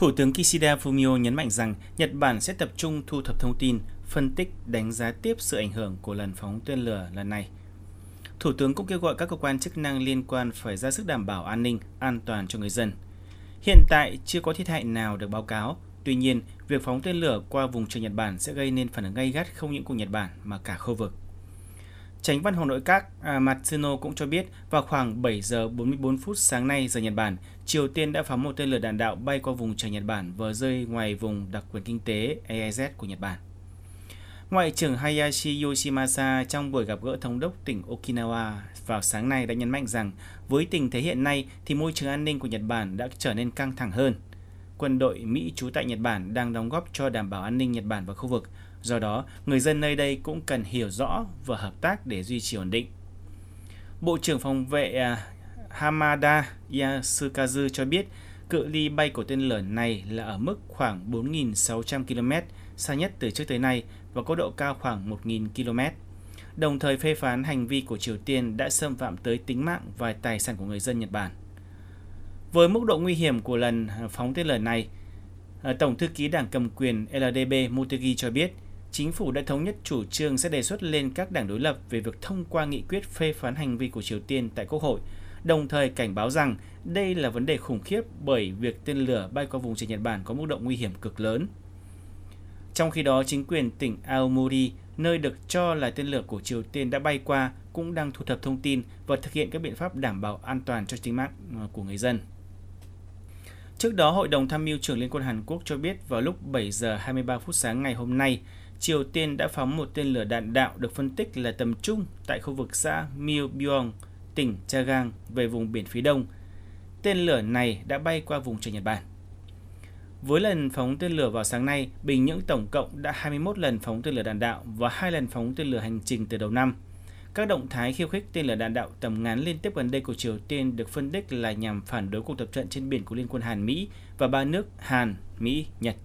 Thủ tướng Kishida Fumio nhấn mạnh rằng Nhật Bản sẽ tập trung thu thập thông tin, phân tích, đánh giá tiếp sự ảnh hưởng của lần phóng tên lửa lần này. Thủ tướng cũng kêu gọi các cơ quan chức năng liên quan phải ra sức đảm bảo an ninh, an toàn cho người dân. Hiện tại chưa có thiệt hại nào được báo cáo, tuy nhiên, việc phóng tên lửa qua vùng trời Nhật Bản sẽ gây nên phản ứng gay gắt không những của Nhật Bản mà cả khu vực. Tránh văn phòng nội các à, Matsuno cũng cho biết vào khoảng 7 giờ 44 phút sáng nay giờ Nhật Bản, Triều Tiên đã phóng một tên lửa đạn đạo bay qua vùng trời Nhật Bản vừa rơi ngoài vùng đặc quyền kinh tế EEZ của Nhật Bản. Ngoại trưởng Hayashi Yoshimasa trong buổi gặp gỡ thống đốc tỉnh Okinawa vào sáng nay đã nhấn mạnh rằng với tình thế hiện nay thì môi trường an ninh của Nhật Bản đã trở nên căng thẳng hơn. Quân đội Mỹ trú tại Nhật Bản đang đóng góp cho đảm bảo an ninh Nhật Bản và khu vực, Do đó, người dân nơi đây cũng cần hiểu rõ và hợp tác để duy trì ổn định. Bộ trưởng phòng vệ à, Hamada Yasukazu cho biết cự ly bay của tên lửa này là ở mức khoảng 4.600 km, xa nhất từ trước tới nay và có độ cao khoảng 1.000 km. Đồng thời phê phán hành vi của Triều Tiên đã xâm phạm tới tính mạng và tài sản của người dân Nhật Bản. Với mức độ nguy hiểm của lần phóng tên lửa này, à, Tổng thư ký Đảng cầm quyền LDP Motegi cho biết chính phủ đã thống nhất chủ trương sẽ đề xuất lên các đảng đối lập về việc thông qua nghị quyết phê phán hành vi của Triều Tiên tại Quốc hội, đồng thời cảnh báo rằng đây là vấn đề khủng khiếp bởi việc tên lửa bay qua vùng trời Nhật Bản có mức độ nguy hiểm cực lớn. Trong khi đó, chính quyền tỉnh Aomori, nơi được cho là tên lửa của Triều Tiên đã bay qua, cũng đang thu thập thông tin và thực hiện các biện pháp đảm bảo an toàn cho tính mạng ờ, của người dân. Trước đó, Hội đồng Tham mưu trưởng Liên quân Hàn Quốc cho biết vào lúc 7 giờ 23 phút sáng ngày hôm nay, Triều Tiên đã phóng một tên lửa đạn đạo được phân tích là tầm trung tại khu vực xã Myeongbyong, tỉnh Chagang về vùng biển phía đông. Tên lửa này đã bay qua vùng trời Nhật Bản. Với lần phóng tên lửa vào sáng nay, Bình Nhưỡng tổng cộng đã 21 lần phóng tên lửa đạn đạo và 2 lần phóng tên lửa hành trình từ đầu năm. Các động thái khiêu khích tên lửa đạn đạo tầm ngắn liên tiếp gần đây của Triều Tiên được phân tích là nhằm phản đối cuộc tập trận trên biển của Liên quân Hàn Mỹ và ba nước Hàn, Mỹ, Nhật.